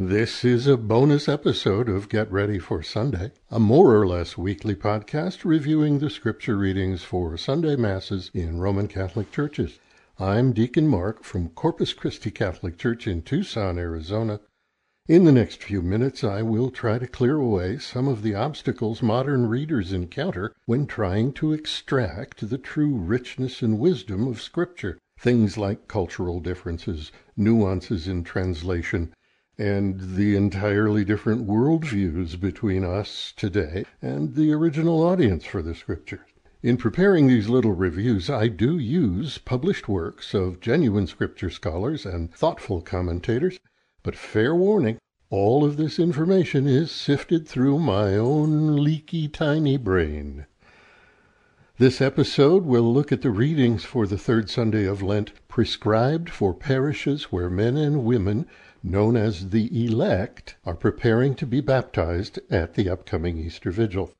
This is a bonus episode of Get Ready for Sunday, a more or less weekly podcast reviewing the scripture readings for Sunday Masses in Roman Catholic churches. I'm Deacon Mark from Corpus Christi Catholic Church in Tucson, Arizona. In the next few minutes, I will try to clear away some of the obstacles modern readers encounter when trying to extract the true richness and wisdom of Scripture. Things like cultural differences, nuances in translation, and the entirely different worldviews between us today and the original audience for the scriptures. In preparing these little reviews, I do use published works of genuine scripture scholars and thoughtful commentators, but fair warning, all of this information is sifted through my own leaky tiny brain. This episode will look at the readings for the third Sunday of Lent prescribed for parishes where men and women known as the elect, are preparing to be baptized at the upcoming Easter Vigil.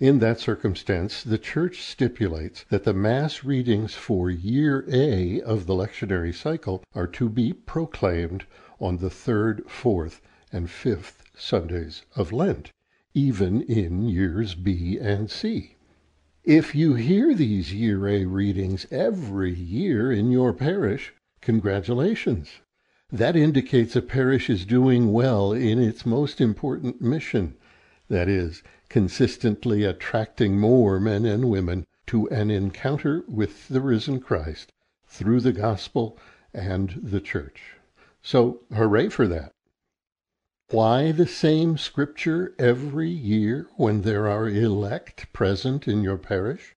In that circumstance, the Church stipulates that the Mass readings for Year A of the lectionary cycle are to be proclaimed on the third, fourth, and fifth Sundays of Lent, even in Years B and C. If you hear these Year A readings every year in your parish, congratulations. That indicates a parish is doing well in its most important mission, that is, consistently attracting more men and women to an encounter with the risen Christ through the gospel and the church. So, hooray for that. Why the same scripture every year when there are elect present in your parish?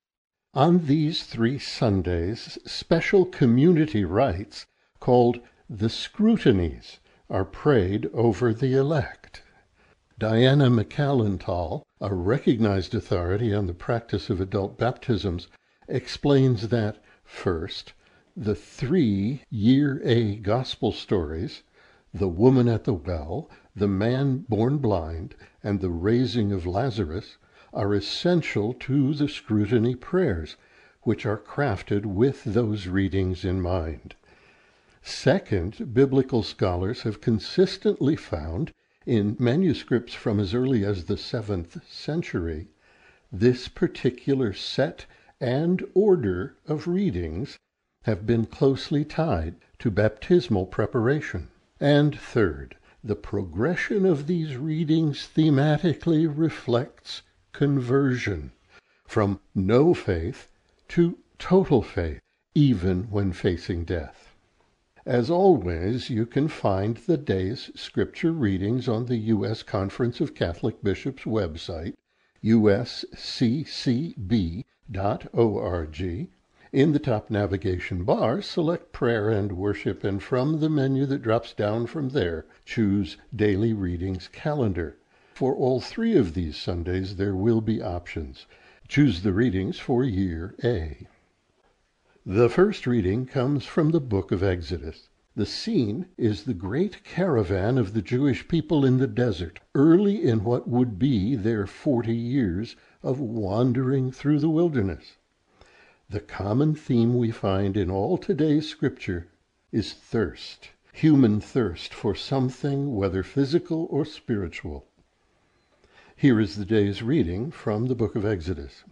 On these three Sundays, special community rites called the scrutinies are prayed over the elect. Diana Macalintal, a recognized authority on the practice of adult baptisms, explains that, first, the three Year A Gospel stories, the woman at the well, the man born blind, and the raising of Lazarus, are essential to the scrutiny prayers, which are crafted with those readings in mind. Second, biblical scholars have consistently found, in manuscripts from as early as the seventh century, this particular set and order of readings have been closely tied to baptismal preparation. And third, the progression of these readings thematically reflects conversion from no faith to total faith, even when facing death. As always, you can find the day's scripture readings on the U.S. Conference of Catholic Bishops website, usccb.org. In the top navigation bar, select Prayer and Worship, and from the menu that drops down from there, choose Daily Readings Calendar. For all three of these Sundays, there will be options. Choose the readings for Year A. The first reading comes from the book of Exodus. The scene is the great caravan of the Jewish people in the desert, early in what would be their forty years of wandering through the wilderness. The common theme we find in all today's scripture is thirst, human thirst for something, whether physical or spiritual. Here is the day's reading from the book of Exodus.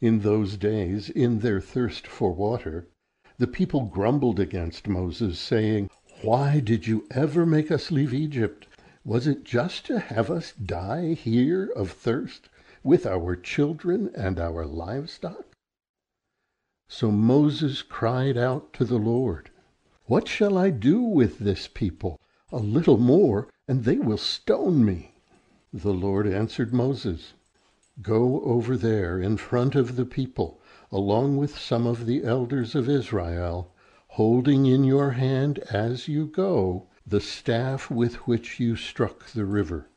In those days, in their thirst for water, the people grumbled against Moses, saying, Why did you ever make us leave Egypt? Was it just to have us die here of thirst, with our children and our livestock? So Moses cried out to the Lord, What shall I do with this people? A little more, and they will stone me. The Lord answered Moses, Go over there in front of the people, along with some of the elders of Israel, holding in your hand as you go the staff with which you struck the river.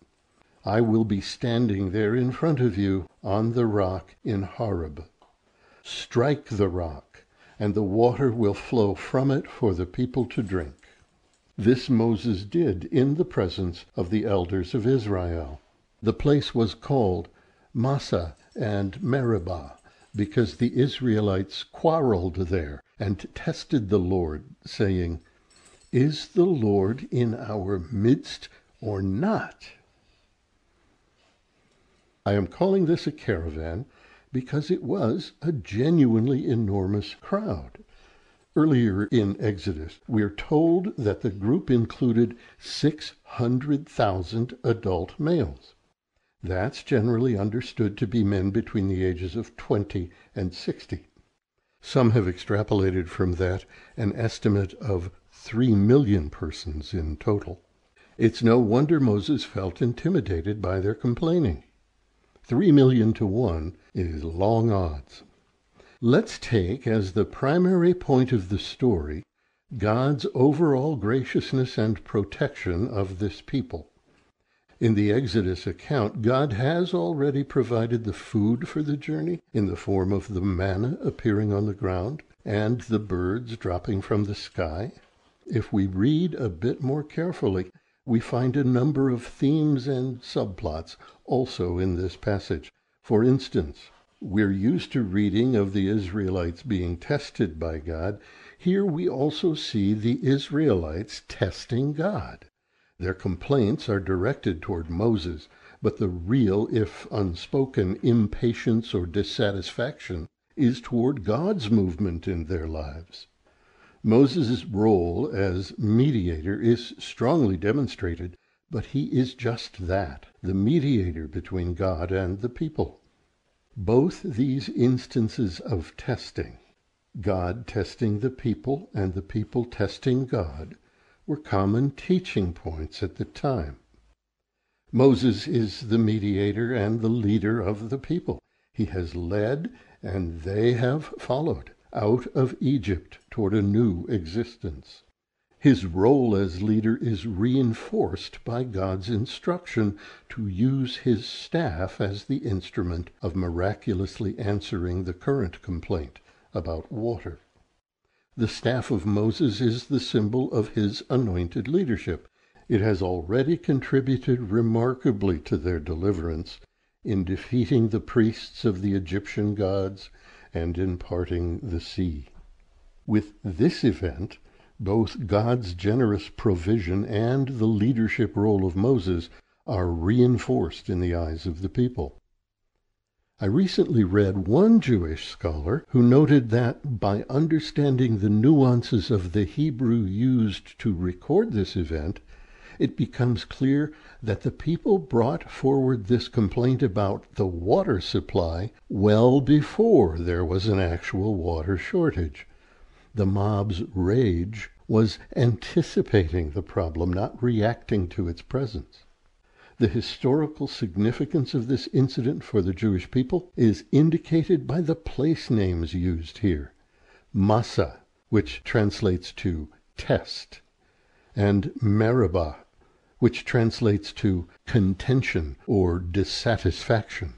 I will be standing there in front of you on the rock in Horeb. Strike the rock, and the water will flow from it for the people to drink. This Moses did in the presence of the elders of Israel. The place was called Massah and Meribah, because the Israelites quarreled there and tested the Lord, saying, Is the Lord in our midst or not? I am calling this a caravan because it was a genuinely enormous crowd. Earlier in Exodus, we are told that the group included 600,000 adult males. That's generally understood to be men between the ages of 20 and 60. Some have extrapolated from that an estimate of 3 million persons in total. It's no wonder Moses felt intimidated by their complaining. Three million to one is long odds. Let's take as the primary point of the story God's overall graciousness and protection of this people. In the Exodus account, God has already provided the food for the journey in the form of the manna appearing on the ground and the birds dropping from the sky. If we read a bit more carefully, we find a number of themes and subplots also in this passage. For instance, we're used to reading of the Israelites being tested by God. Here we also see the Israelites testing God. Their complaints are directed toward Moses, but the real, if unspoken, impatience or dissatisfaction is toward God's movement in their lives. Moses' role as mediator is strongly demonstrated, but he is just that, the mediator between God and the people. Both these instances of testing, God testing the people and the people testing God, were common teaching points at the time. Moses is the mediator and the leader of the people. He has led, and they have followed, out of Egypt toward a new existence. His role as leader is reinforced by God's instruction to use his staff as the instrument of miraculously answering the current complaint about water. The staff of Moses is the symbol of his anointed leadership. It has already contributed remarkably to their deliverance in defeating the priests of the Egyptian gods and in parting the sea. With this event, both God's generous provision and the leadership role of Moses are reinforced in the eyes of the people. I recently read one Jewish scholar who noted that by understanding the nuances of the Hebrew used to record this event, it becomes clear that the people brought forward this complaint about the water supply well before there was an actual water shortage. The mob's rage was anticipating the problem, not reacting to its presence. The historical significance of this incident for the Jewish people is indicated by the place names used here. Massah, which translates to test, and Meribah, which translates to contention or dissatisfaction.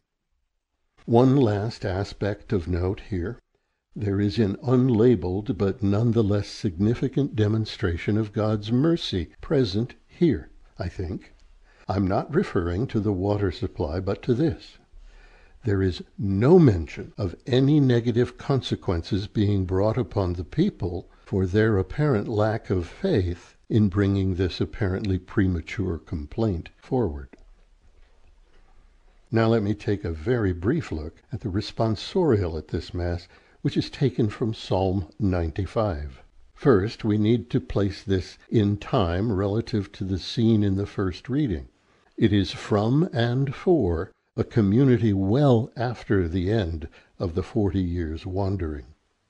One last aspect of note here. There is an unlabeled but none the less significant demonstration of God's mercy present here, I think. I'm not referring to the water supply, but to this. There is no mention of any negative consequences being brought upon the people for their apparent lack of faith in bringing this apparently premature complaint forward. Now let me take a very brief look at the responsorial at this Mass, which is taken from Psalm 95. First, we need to place this in time relative to the scene in the first reading. It is from and for a community well after the end of the forty years' wandering.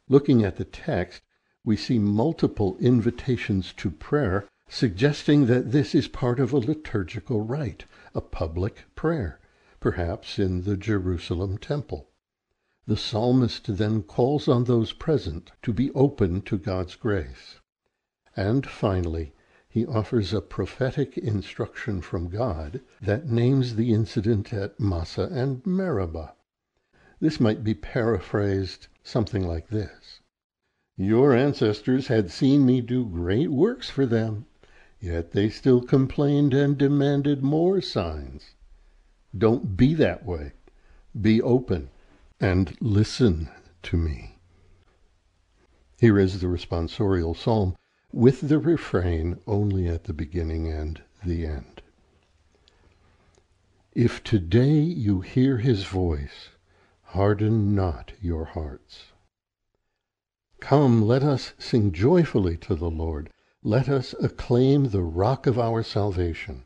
Looking at the text, we see multiple invitations to prayer, suggesting that this is part of a liturgical rite, a public prayer, perhaps in the Jerusalem temple. The psalmist then calls on those present to be open to God's grace. And finally, he offers a prophetic instruction from God that names the incident at Massah and Meribah. This might be paraphrased something like this Your ancestors had seen me do great works for them, yet they still complained and demanded more signs. Don't be that way. Be open and listen to me. Here is the responsorial psalm with the refrain only at the beginning and the end. If today you hear his voice, harden not your hearts. Come, let us sing joyfully to the Lord. Let us acclaim the rock of our salvation.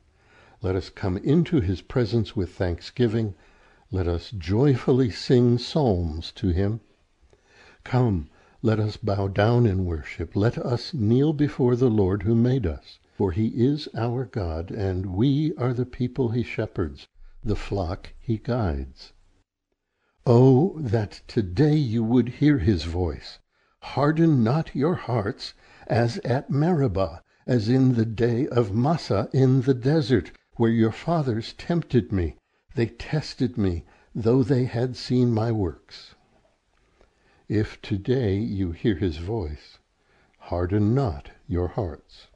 Let us come into his presence with thanksgiving. Let us joyfully sing psalms to him. Come, let us bow down in worship. Let us kneel before the Lord who made us. For he is our God, and we are the people he shepherds, the flock he guides. Oh, that today you would hear his voice. Harden not your hearts as at Meribah, as in the day of Massah in the desert, where your fathers tempted me. They tested me, though they had seen my works. If today you hear his voice, harden not your hearts.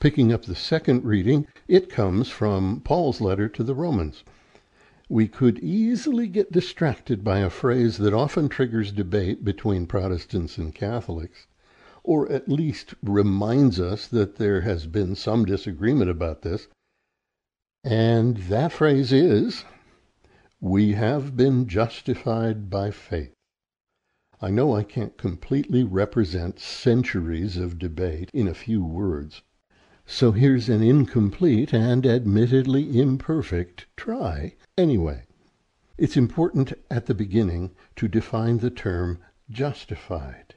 Picking up the second reading, it comes from Paul's letter to the Romans we could easily get distracted by a phrase that often triggers debate between Protestants and Catholics, or at least reminds us that there has been some disagreement about this. And that phrase is, We have been justified by faith. I know I can't completely represent centuries of debate in a few words. So here's an incomplete and admittedly imperfect try Anyway, it's important at the beginning to define the term justified.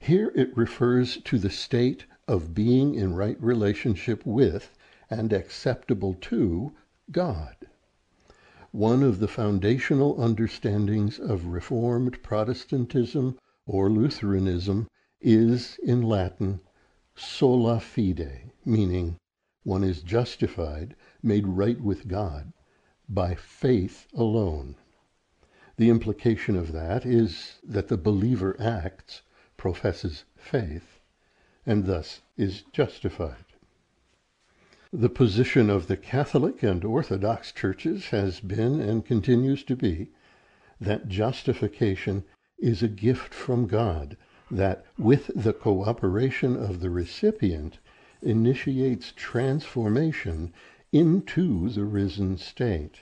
Here it refers to the state of being in right relationship with and acceptable to God. One of the foundational understandings of Reformed Protestantism or Lutheranism is in Latin sola fide, meaning one is justified, made right with God by faith alone. The implication of that is that the believer acts, professes faith, and thus is justified. The position of the Catholic and Orthodox churches has been and continues to be that justification is a gift from God that, with the cooperation of the recipient, initiates transformation into the risen state.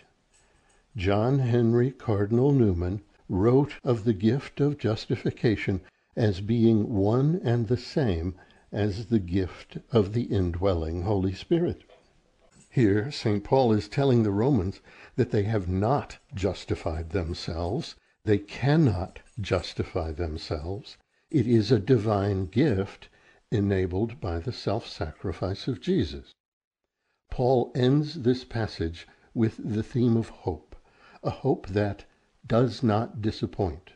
John Henry Cardinal Newman wrote of the gift of justification as being one and the same as the gift of the indwelling Holy Spirit. Here, St. Paul is telling the Romans that they have not justified themselves, they cannot justify themselves. It is a divine gift enabled by the self sacrifice of Jesus. Paul ends this passage with the theme of hope, a hope that does not disappoint.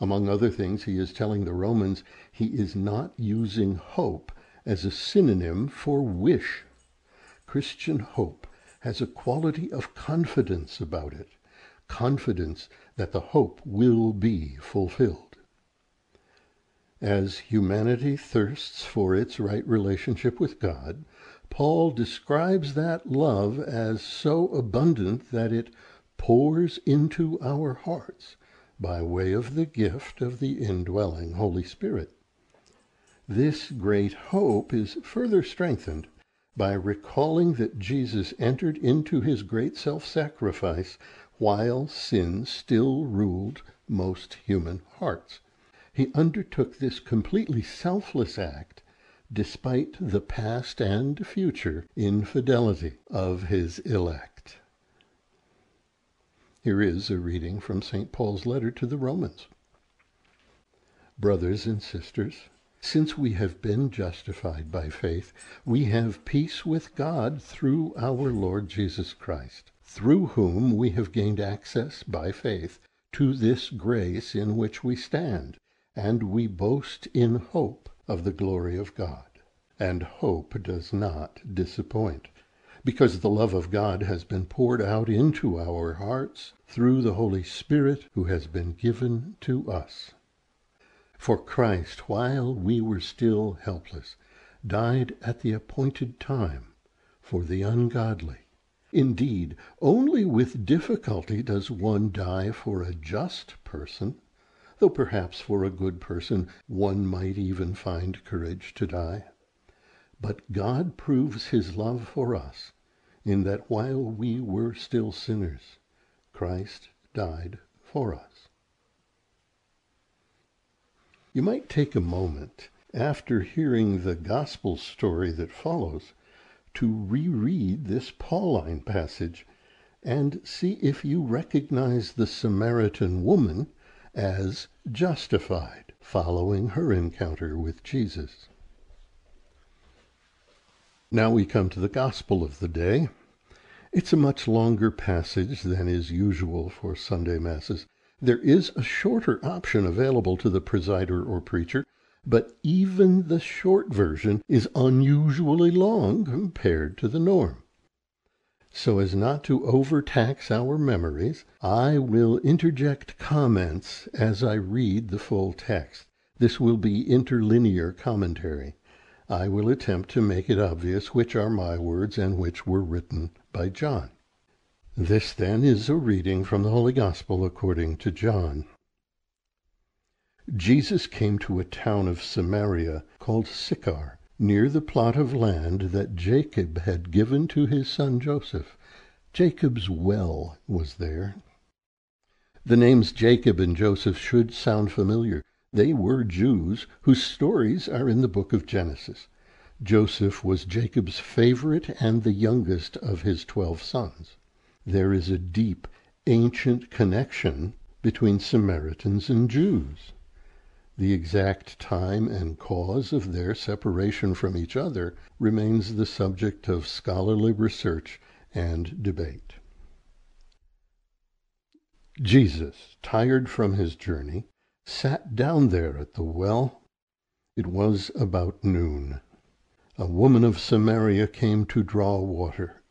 Among other things, he is telling the Romans he is not using hope as a synonym for wish. Christian hope has a quality of confidence about it, confidence that the hope will be fulfilled. As humanity thirsts for its right relationship with God, Paul describes that love as so abundant that it pours into our hearts by way of the gift of the indwelling Holy Spirit. This great hope is further strengthened by recalling that Jesus entered into his great self-sacrifice while sin still ruled most human hearts. He undertook this completely selfless act despite the past and future infidelity of his elect. Here is a reading from St. Paul's letter to the Romans. Brothers and sisters, since we have been justified by faith, we have peace with God through our Lord Jesus Christ, through whom we have gained access by faith to this grace in which we stand, and we boast in hope of the glory of God. And hope does not disappoint, because the love of God has been poured out into our hearts through the Holy Spirit who has been given to us. For Christ, while we were still helpless, died at the appointed time for the ungodly. Indeed, only with difficulty does one die for a just person though perhaps for a good person one might even find courage to die. But God proves his love for us in that while we were still sinners, Christ died for us. You might take a moment after hearing the gospel story that follows to reread this Pauline passage and see if you recognize the Samaritan woman as justified following her encounter with Jesus. Now we come to the gospel of the day. It's a much longer passage than is usual for Sunday Masses. There is a shorter option available to the presider or preacher, but even the short version is unusually long compared to the norm. So as not to overtax our memories, I will interject comments as I read the full text. This will be interlinear commentary. I will attempt to make it obvious which are my words and which were written by John. This, then, is a reading from the Holy Gospel according to John. Jesus came to a town of Samaria called Sychar, near the plot of land that Jacob had given to his son Joseph. Jacob's well was there. The names Jacob and Joseph should sound familiar. They were Jews whose stories are in the book of Genesis. Joseph was Jacob's favorite and the youngest of his twelve sons. There is a deep, ancient connection between Samaritans and Jews. The exact time and cause of their separation from each other remains the subject of scholarly research and debate. Jesus, tired from his journey, sat down there at the well. It was about noon. A woman of Samaria came to draw water.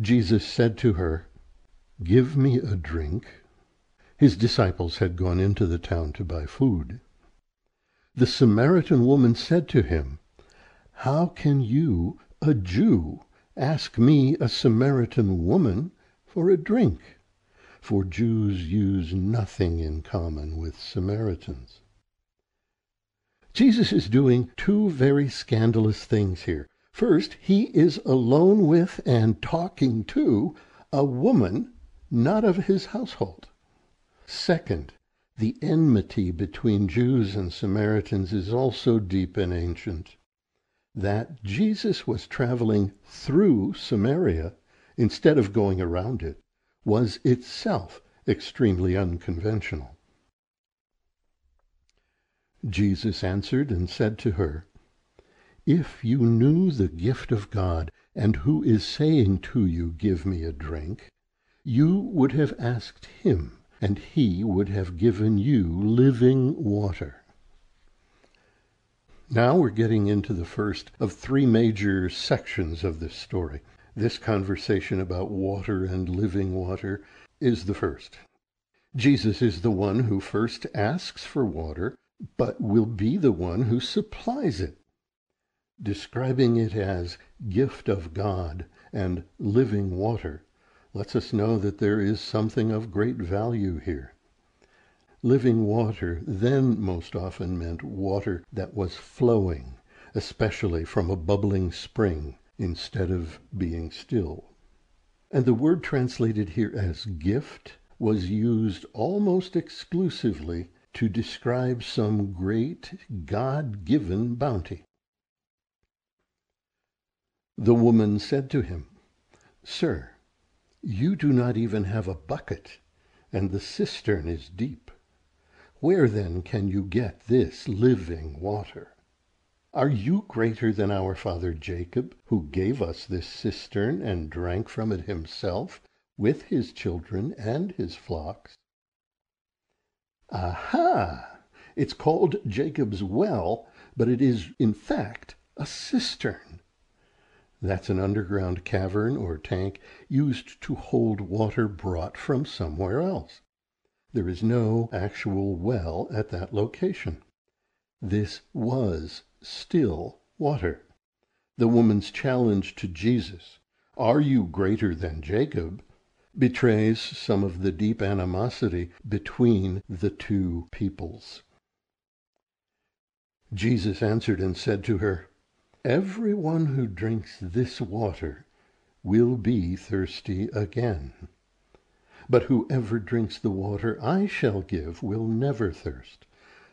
Jesus said to her, Give me a drink. His disciples had gone into the town to buy food. The Samaritan woman said to him, How can you, a Jew, ask me, a Samaritan woman, for a drink? For Jews use nothing in common with Samaritans. Jesus is doing two very scandalous things here. First, he is alone with and talking to a woman not of his household. Second, the enmity between Jews and Samaritans is also deep and ancient. That Jesus was traveling through Samaria instead of going around it was itself extremely unconventional. Jesus answered and said to her, If you knew the gift of God and who is saying to you, Give me a drink, you would have asked him, and he would have given you living water. Now we're getting into the first of three major sections of this story. This conversation about water and living water is the first. Jesus is the one who first asks for water, but will be the one who supplies it. Describing it as gift of God and living water lets us know that there is something of great value here. Living water then most often meant water that was flowing, especially from a bubbling spring instead of being still. And the word translated here as gift was used almost exclusively to describe some great God given bounty. The woman said to him, Sir, you do not even have a bucket, and the cistern is deep. Where then can you get this living water? Are you greater than our father Jacob, who gave us this cistern and drank from it himself, with his children and his flocks? Aha! It's called Jacob's well, but it is in fact a cistern. That's an underground cavern or tank used to hold water brought from somewhere else. There is no actual well at that location. This was still water. The woman's challenge to Jesus, Are you greater than Jacob? betrays some of the deep animosity between the two peoples. Jesus answered and said to her, Every one who drinks this water will be thirsty again. But whoever drinks the water I shall give will never thirst.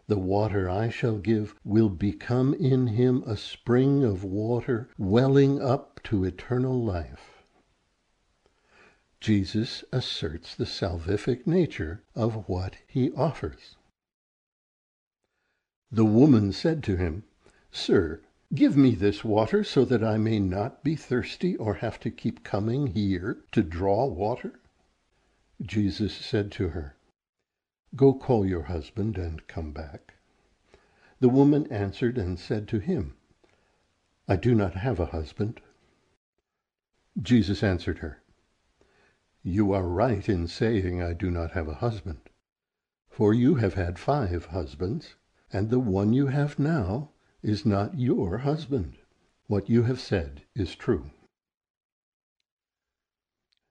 The water I shall give will become in him a spring of water welling up to eternal life. Jesus asserts the salvific nature of what he offers. The woman said to him, Sir, give me this water so that I may not be thirsty or have to keep coming here to draw water. Jesus said to her, Go call your husband and come back. The woman answered and said to him, I do not have a husband. Jesus answered her, You are right in saying I do not have a husband, for you have had five husbands and the one you have now is not your husband. What you have said is true.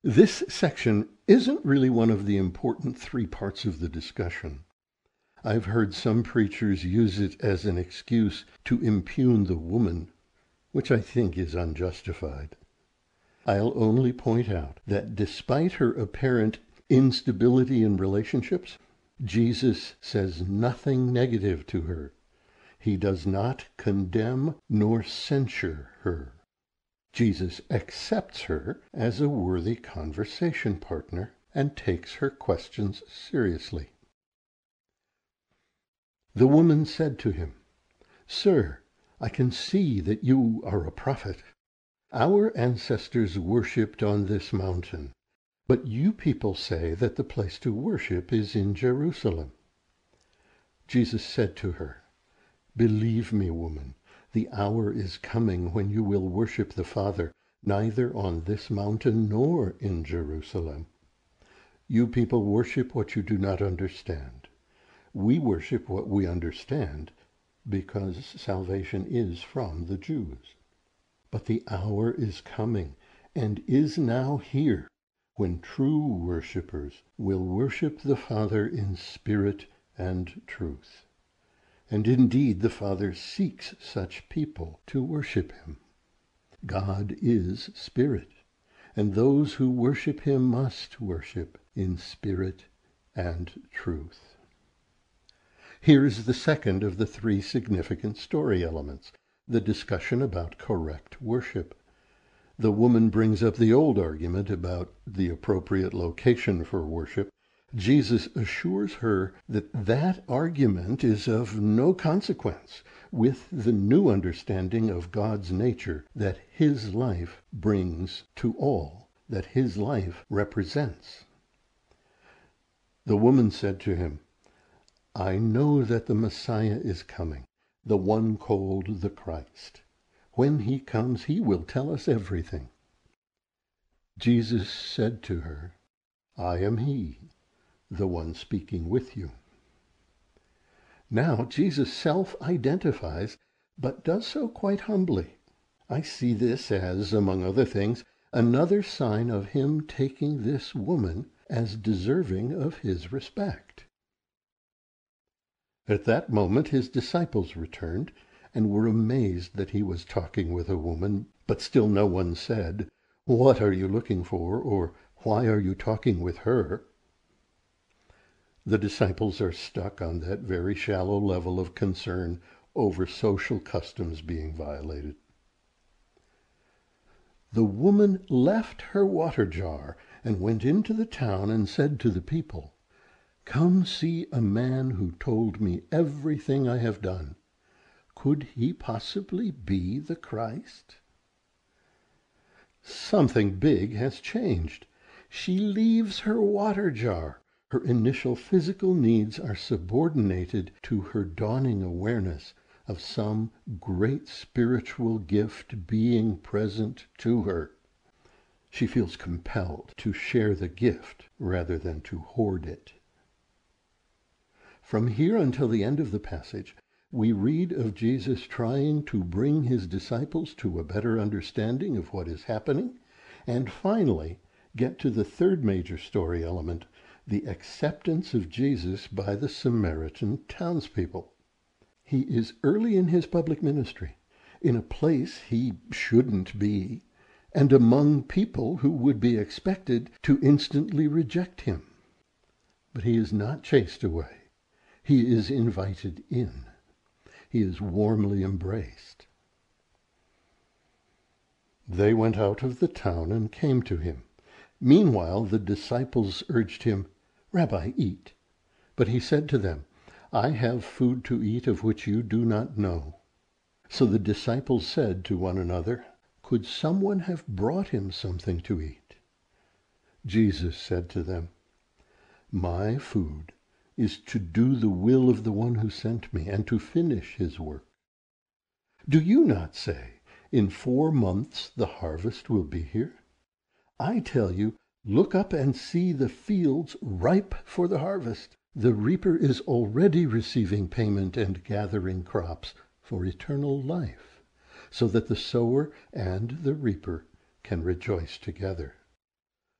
This section isn't really one of the important three parts of the discussion. I've heard some preachers use it as an excuse to impugn the woman, which I think is unjustified. I'll only point out that despite her apparent instability in relationships, Jesus says nothing negative to her. He does not condemn nor censure her. Jesus accepts her as a worthy conversation partner and takes her questions seriously. The woman said to him, Sir, I can see that you are a prophet. Our ancestors worshipped on this mountain, but you people say that the place to worship is in Jerusalem. Jesus said to her, Believe me, woman, the hour is coming when you will worship the Father neither on this mountain nor in Jerusalem. You people worship what you do not understand. We worship what we understand because salvation is from the Jews. But the hour is coming and is now here when true worshippers will worship the Father in spirit and truth. And indeed, the Father seeks such people to worship him. God is spirit, and those who worship him must worship in spirit and truth. Here is the second of the three significant story elements, the discussion about correct worship the woman brings up the old argument about the appropriate location for worship. Jesus assures her that that argument is of no consequence with the new understanding of God's nature that his life brings to all, that his life represents. The woman said to him, I know that the Messiah is coming, the one called the Christ. When he comes, he will tell us everything. Jesus said to her, I am he, the one speaking with you. Now Jesus self-identifies, but does so quite humbly. I see this as, among other things, another sign of him taking this woman as deserving of his respect. At that moment his disciples returned, and were amazed that he was talking with a woman, but still no one said, What are you looking for? or Why are you talking with her? The disciples are stuck on that very shallow level of concern over social customs being violated. The woman left her water jar and went into the town and said to the people, Come see a man who told me everything I have done. Could he possibly be the Christ? Something big has changed. She leaves her water jar. Her initial physical needs are subordinated to her dawning awareness of some great spiritual gift being present to her. She feels compelled to share the gift rather than to hoard it. From here until the end of the passage, we read of Jesus trying to bring his disciples to a better understanding of what is happening, and finally, get to the third major story element, the acceptance of Jesus by the Samaritan townspeople. He is early in his public ministry, in a place he shouldn't be, and among people who would be expected to instantly reject him. But he is not chased away. He is invited in. He is warmly embraced. They went out of the town and came to him. Meanwhile the disciples urged him, Rabbi, eat. But he said to them, I have food to eat of which you do not know. So the disciples said to one another, Could someone have brought him something to eat? Jesus said to them, My food is to do the will of the one who sent me and to finish his work. Do you not say, In four months the harvest will be here? I tell you, look up and see the fields ripe for the harvest. The reaper is already receiving payment and gathering crops for eternal life, so that the sower and the reaper can rejoice together.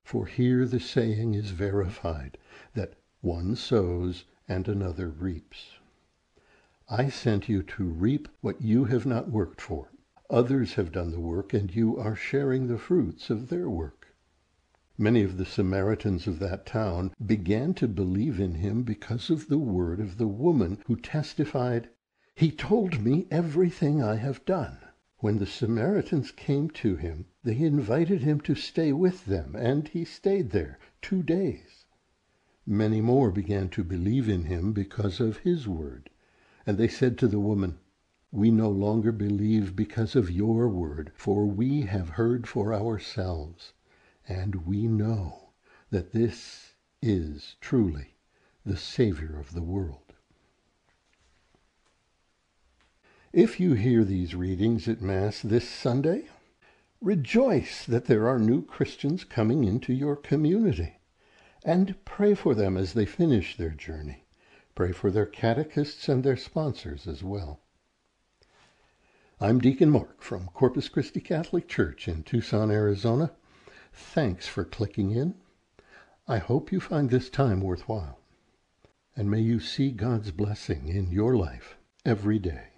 For here the saying is verified, that one sows and another reaps. I sent you to reap what you have not worked for. Others have done the work, and you are sharing the fruits of their work. Many of the Samaritans of that town began to believe in him because of the word of the woman who testified, He told me everything I have done. When the Samaritans came to him, they invited him to stay with them, and he stayed there two days. Many more began to believe in him because of his word. And they said to the woman, We no longer believe because of your word, for we have heard for ourselves and we know that this is truly the Savior of the world. If you hear these readings at Mass this Sunday, rejoice that there are new Christians coming into your community, and pray for them as they finish their journey. Pray for their catechists and their sponsors as well. I'm Deacon Mark from Corpus Christi Catholic Church in Tucson, Arizona. Thanks for clicking in. I hope you find this time worthwhile. And may you see God's blessing in your life every day.